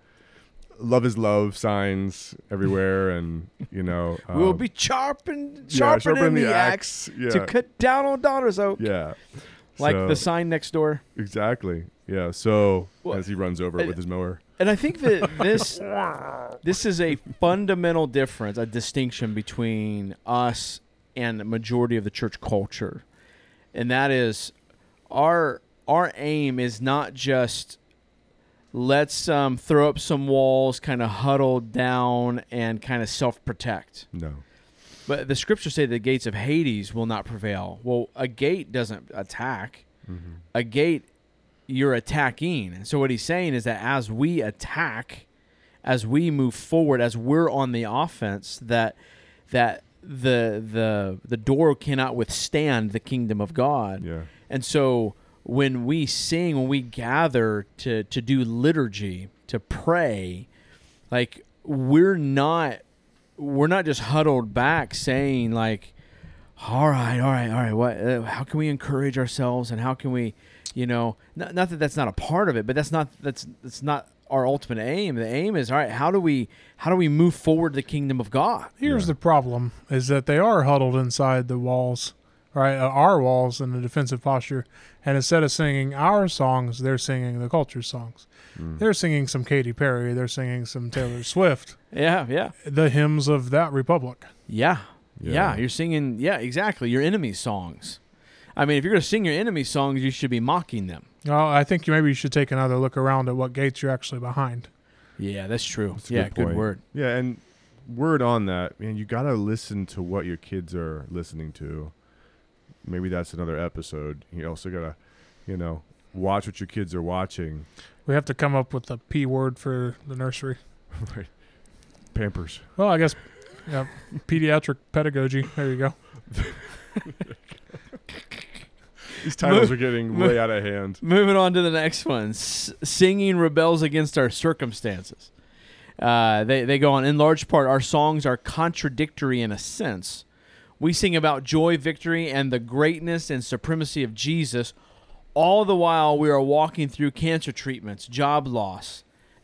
love is love signs everywhere and you know we'll um, be sharpened, yeah, sharpening sharpening the, axe, Yeah. to cut down Donar's oak. yeah. Like So- the sign next door. Exactly. Yeah. So Well, as he runs over it with his mower. And I think that this this is a fundamental difference, a distinction between us and the majority of the church culture. And that is our our aim is not just let's um, throw up some walls, kind of huddle down and kind of self protect. No. But the scriptures say the gates of Hades will not prevail. Well, a gate doesn't attack. Mm-hmm. A gate, you're attacking. And so what he's saying is that as we attack, as we move forward, as we're on the offense, that that the the the door cannot withstand the kingdom of God. Yeah. And so when we sing, when we gather to to do liturgy, to pray, like we're not we're not just huddled back saying like all right, all right, all right, what uh, how can we encourage ourselves and how can we, you know, not, not that that's not a part of it, but that's not that's that's not our ultimate aim. The aim is all right, how do we how do we move forward the kingdom of God? Here's Yeah. the problem: is that they are huddled inside the walls, right? Uh, our walls in a defensive posture, and instead of singing our songs, they're singing the culture songs. Mm. They're singing some Katy Perry. They're singing some Taylor Swift. Yeah, yeah. The hymns of that republic. Yeah. Yeah, Yeah. you're singing. Yeah, exactly. Your enemy's songs. I mean, if you're going to sing your enemy's songs, you should be mocking them. Well, I think you maybe you should take another look around at what gates you're actually behind. Yeah, that's true. That's a yeah, good good word. Yeah, and word on that, man, you got to listen to what your kids are listening to. Maybe that's another episode. You also got to, you know, watch what your kids are watching. We have to come up with a P word for the nursery. Right. Pampers. Well, I guess yeah, pediatric pedagogy. There you go. These titles Move- are getting move- way out of hand. Moving on to the next one. S- singing rebels against our circumstances. Uh, they, they go on. In large part, our songs are contradictory in a sense. We sing about joy, victory, and the greatness and supremacy of Jesus, all the while we are walking through cancer treatments, job loss,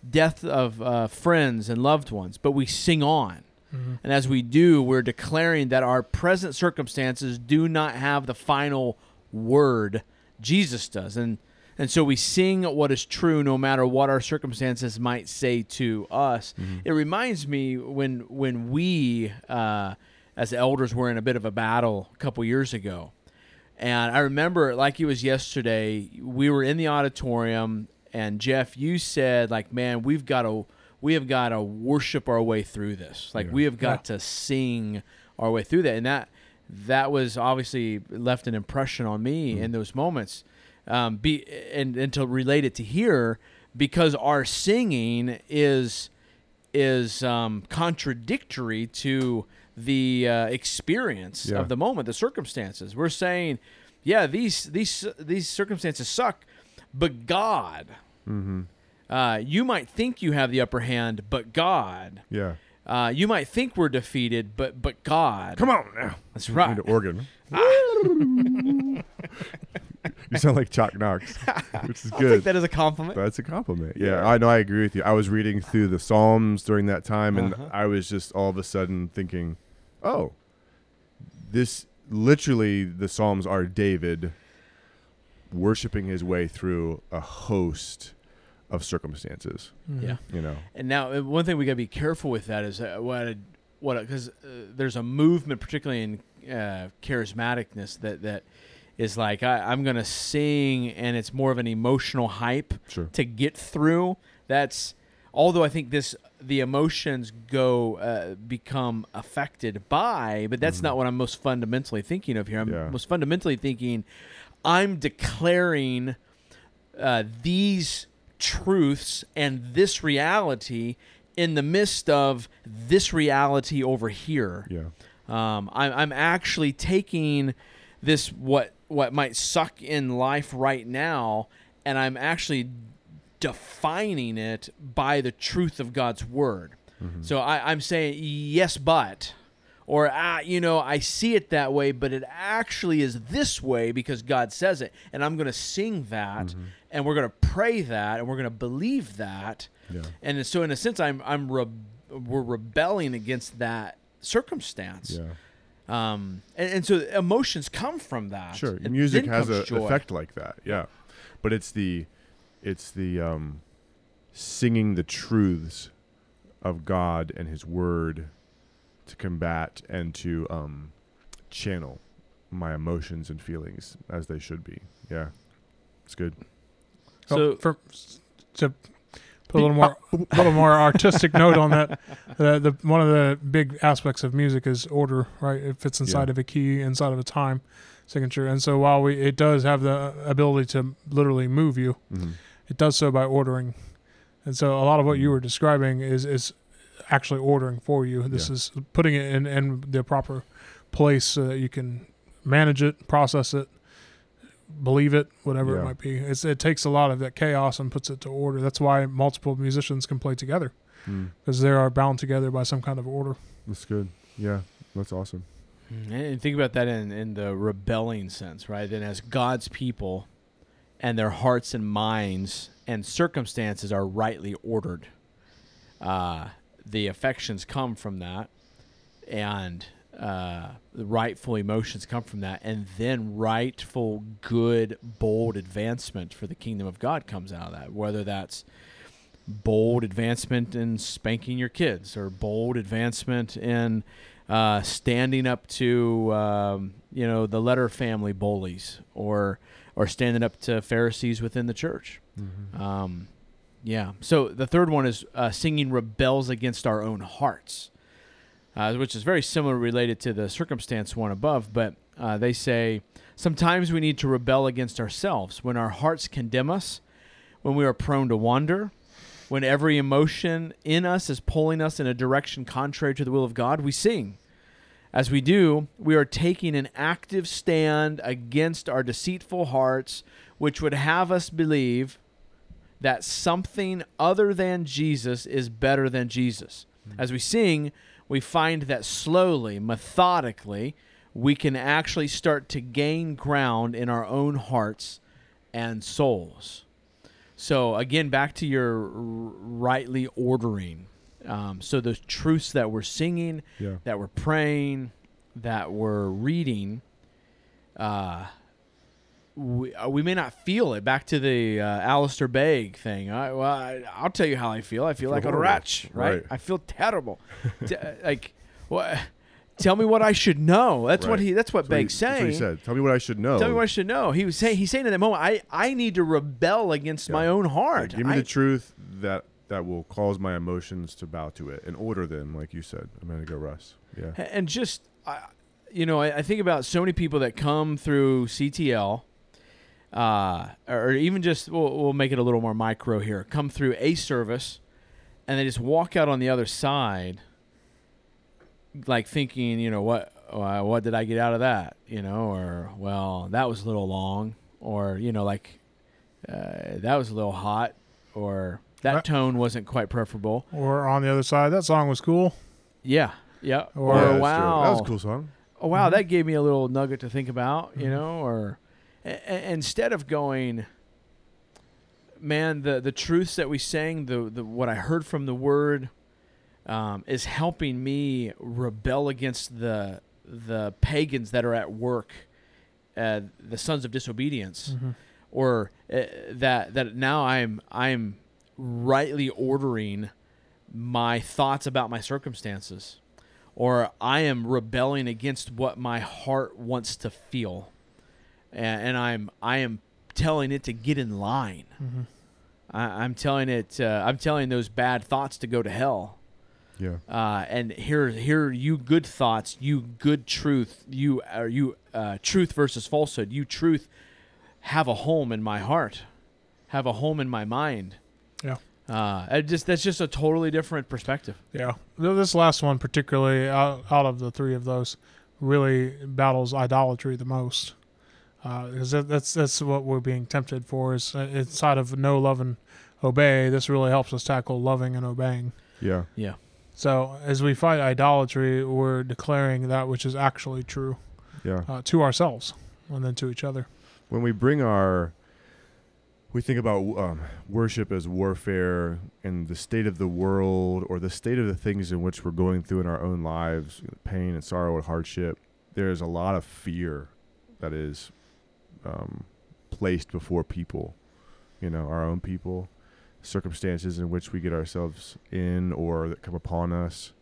death of uh, friends and loved ones. But we sing on. Mhm. And as we do, we're declaring that our present circumstances do not have the final word. Jesus does. And and so we sing what is true no matter what our circumstances might say to us. It reminds me when when we uh, as the elders were in a bit of a battle a couple years ago. And I remember like it was yesterday, we were in the auditorium and Jeff, you said like, man, we've got to we have got to worship our way through this. Like Yeah. we have got to sing our way through that. And that that was obviously left an impression on me in those moments. Um, be and, and to relate it to here, because our singing is is um, contradictory to the uh, experience Yeah. of the moment, the circumstances. We're saying, yeah, these these these circumstances suck, but God, Mm-hmm. uh, you might think you have the upper hand, but God, Yeah. uh, you might think we're defeated, but but God. Come on now. That's right. an organ. you sound like Chuck Knox, which is good. take that as a compliment. That's a compliment. Yeah, I know. I agree with you. I was reading through the Psalms during that time, and Uh-huh. I was just all of a sudden thinking, "Oh, this literally the Psalms are David worshiping his way through a host of circumstances." Mhm. Yeah. You know, And now, uh, one thing we got to be careful with that is uh, what a- what because uh, there's a movement, particularly in uh, charismaticness, that that is like I, I'm gonna sing, and it's more of an emotional hype sure. to get through. That's although I think this the emotions go uh, become affected by, but that's Mhm. not what I'm most fundamentally thinking of here. I'm Yeah. most fundamentally thinking I'm declaring uh, these truths and this reality in the midst of this reality over here. Yeah. Um, I'm, I'm actually taking this what what might suck in life right now, and I'm actually defining it by the truth of God's word. Mhm. So I, I'm saying yes, but, or ah, you know, I see it that way, but it actually is this way because God says it, and I'm going to sing that, Mhm. and we're going to pray that, and we're going to believe that, Yeah. and so in a sense, I'm I'm re- we're rebelling against that circumstance. Yeah. Um, and, and so emotions come from that. Sure. And Music has an effect like that. Yeah. But it's the it's the um singing the truths of God and his word to combat and to um channel my emotions and feelings as they should be. Yeah. It's good. Oh, So for, to put a little more, a little more artistic note on that, the, the one of the big aspects of music is order. Right, it fits inside Yeah. of a key, inside of a time. signature. And so while we it does have the ability to literally move you, Mhm. It does so by ordering. And so a lot of what you were describing is is actually ordering for you. This Yeah. is putting it in, in the proper place so that you can manage it, process it, believe it, whatever Yeah. it might be. It's, it takes a lot of that chaos and puts it to order. That's why multiple musicians can play together Mm. because they are bound together by some kind of order. That's good. Yeah, that's awesome. Mm, And think about that in, in the rebelling sense, right? Then as God's people and their hearts and minds and circumstances are rightly ordered, uh, the affections come from that, and uh, the rightful emotions come from that, and then rightful, good, bold advancement for the kingdom of God comes out of that. Whether that's bold advancement in spanking your kids, or bold advancement in uh, standing up to um, you know the letter family bullies, or or standing up to Pharisees within the church. Mm-hmm. Um, yeah. So the third one is uh, singing rebels against our own hearts, uh, which is very similar related to the circumstance one above. But uh, they say sometimes we need to rebel against ourselves when our hearts condemn us, when we are prone to wander, when every emotion in us is pulling us in a direction contrary to the will of God. We sing. As we do, we are taking an active stand against our deceitful hearts, which would have us believe that something other than Jesus is better than Jesus. Mm-hmm. As we sing, we find that slowly, methodically, we can actually start to gain ground in our own hearts and souls. So, again, back to your rightly ordering. Um, so, the truths that we're singing, Yeah. that we're praying, that we're reading, uh, we, uh, we may not feel it. Back to the uh, Alistair Begg thing. I, well, I, I'll tell you how I feel. I feel, Feel like a wretch, right? Right. I feel terrible. T- uh, like, what? Tell me what I should know. That's what he. That's what That's what, he, Begg's that's what he said. Tell me what I should know. Tell me what I should know. He was saying. He's saying in that moment, I, I need to rebel against Yeah. my own heart. give me I- the truth that that will cause my emotions to bow to it and order them, like you said. I'm gonna go, Russ. Yeah. and just I you know I, I think about so many people that come through ctl uh, or even just we'll, we'll make it a little more micro here come through a service and they just walk out on the other side like thinking you know what uh, what did i get out of that you know or well that was a little long or you know like uh, that was a little hot or that Uh, tone wasn't quite preferable Or on the other side, that song was cool. yeah yeah Or- Yeah, wow That was a cool song. oh wow Mhm. that gave me a little nugget to think about you Mhm. know or a- instead of going man the the truths that we sang the, the what i heard from the word um, is helping me rebel against the the pagans that are at work uh, the sons of disobedience Mhm. or uh, that that now I'm I'm rightly ordering my thoughts about my circumstances or I am rebelling against what my heart wants to feel and, and I'm I am telling it to get in line Mhm. I, I'm telling it uh, I'm telling those bad thoughts to go to hell Yeah. uh, and here here you good thoughts you good truth you are you uh, truth versus falsehood you truth have a home in my heart have a home in my mind Yeah. uh, it just that's just a totally different perspective Yeah, this last one particularly out, out of the three of those really battles idolatry the most because that, that's that's what we're being tempted for is uh, inside of know love and obey. This really helps us tackle loving and obeying. Yeah. yeah So as we fight idolatry, we're declaring that which is actually true Yeah. uh, to ourselves and then to each other. when we bring our we think about um, worship as warfare and the state of the world or the state of the things in which we're going through in our own lives pain and sorrow and hardship there's a lot of fear that is um, placed before people you know our own people circumstances in which we get ourselves in or that come upon us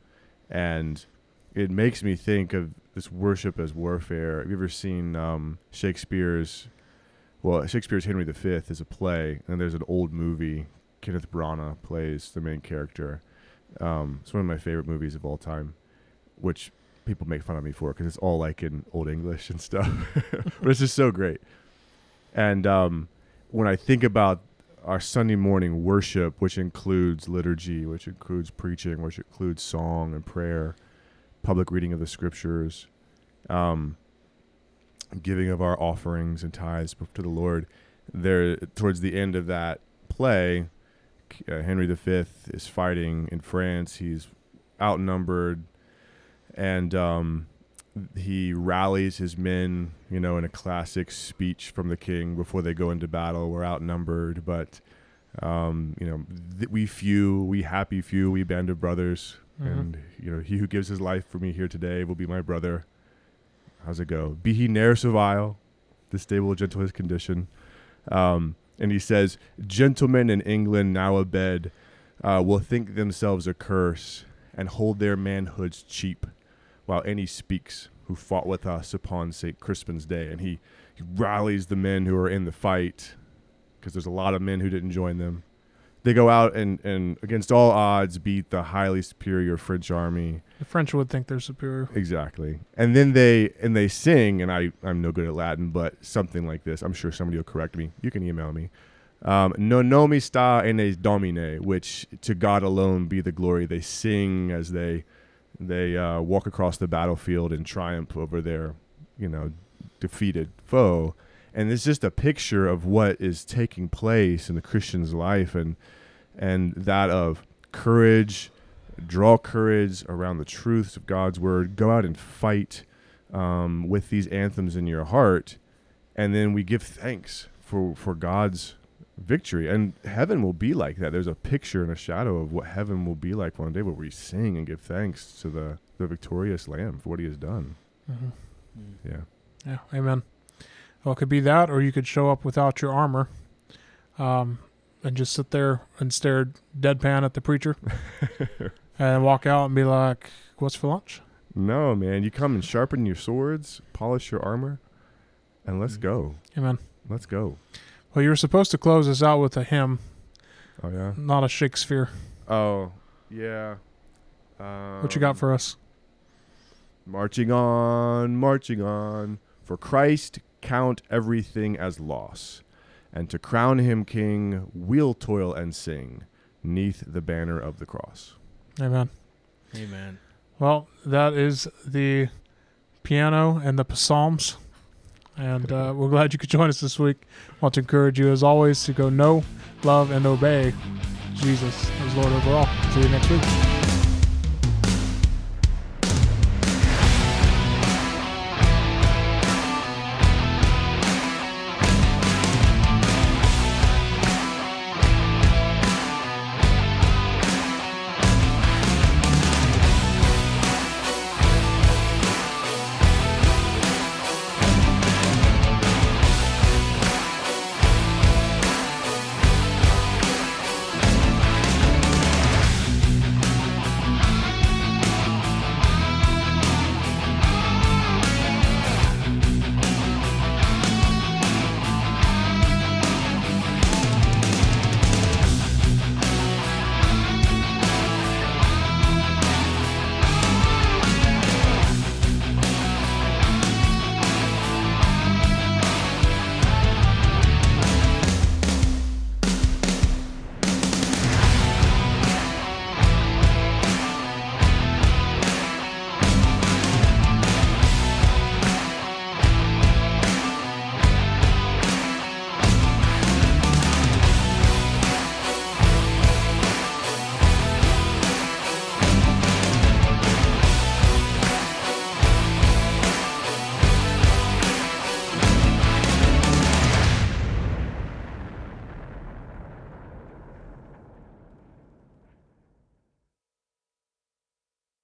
and it makes me think of this worship as warfare. Have you ever seen um, Shakespeare's? Well, Shakespeare's Henry V is a play, and there's an old movie. Kenneth Branagh plays the main character. Um, it's one of my favorite movies of all time, which people make fun of me for because it's all like in old English and stuff, but it's just so great. And um, when I think about our Sunday morning worship, which includes liturgy, which includes preaching, which includes song and prayer, public reading of the scriptures, um, giving of our offerings and tithes to the Lord, there towards the end of that play, uh, Henry V is fighting in France. He's outnumbered, and um, he rallies his men, you know, in a classic speech from the king before they go into battle. We're outnumbered, but um, you know, th- we few, we happy few, we band of brothers, Mhm. and you know, he who gives his life for me here today will be my brother. How's it go? Be he ne'er so vile, this day will gentle his condition. Um, and he says, Gentlemen in England now abed uh, will think themselves a curse and hold their manhoods cheap, while any speaks who fought with us upon St. Crispin's Day. And he, he rallies the men who are in the fight, because there's a lot of men who didn't join them. They go out and, and, against all odds, beat the highly superior French army. The French would think they're superior. Exactly. And then they and they sing, and I I'm no good at Latin, but something like this. I'm sure somebody will correct me. You can email me. Um, no nomi sta enes domine, which to God alone be the glory. They sing as they they uh, walk across the battlefield in triumph over their you know defeated foe. And it's just a picture of what is taking place in the Christian's life, and and that of courage, draw courage around the truths of God's word. Go out and fight um, with these anthems in your heart, and then we give thanks for for God's victory. And heaven will be like that. There's a picture and a shadow of what heaven will be like one day, where we sing and give thanks to the the victorious Lamb for what He has done. hmm Yeah. Yeah, amen. Well, it could be that, or you could show up without your armor, um, and just sit there and stare deadpan at the preacher, and walk out and be like, "What's for lunch?" No, man. You come and sharpen your swords, polish your armor, and let's go. Amen. Let's go. Well, you were supposed to close us out with a hymn, Oh yeah. not a Shakespeare. Oh yeah. Um, What you got for us? Marching on, marching on. For Christ count everything as loss, and to crown him king, we'll toil and sing, neath the banner of the cross. Amen. Amen. Well, that is the piano and the psalms. And uh, we're glad you could join us this week. I want to encourage you, as always, to go know, love, and obey Jesus as Lord over all. See you next week.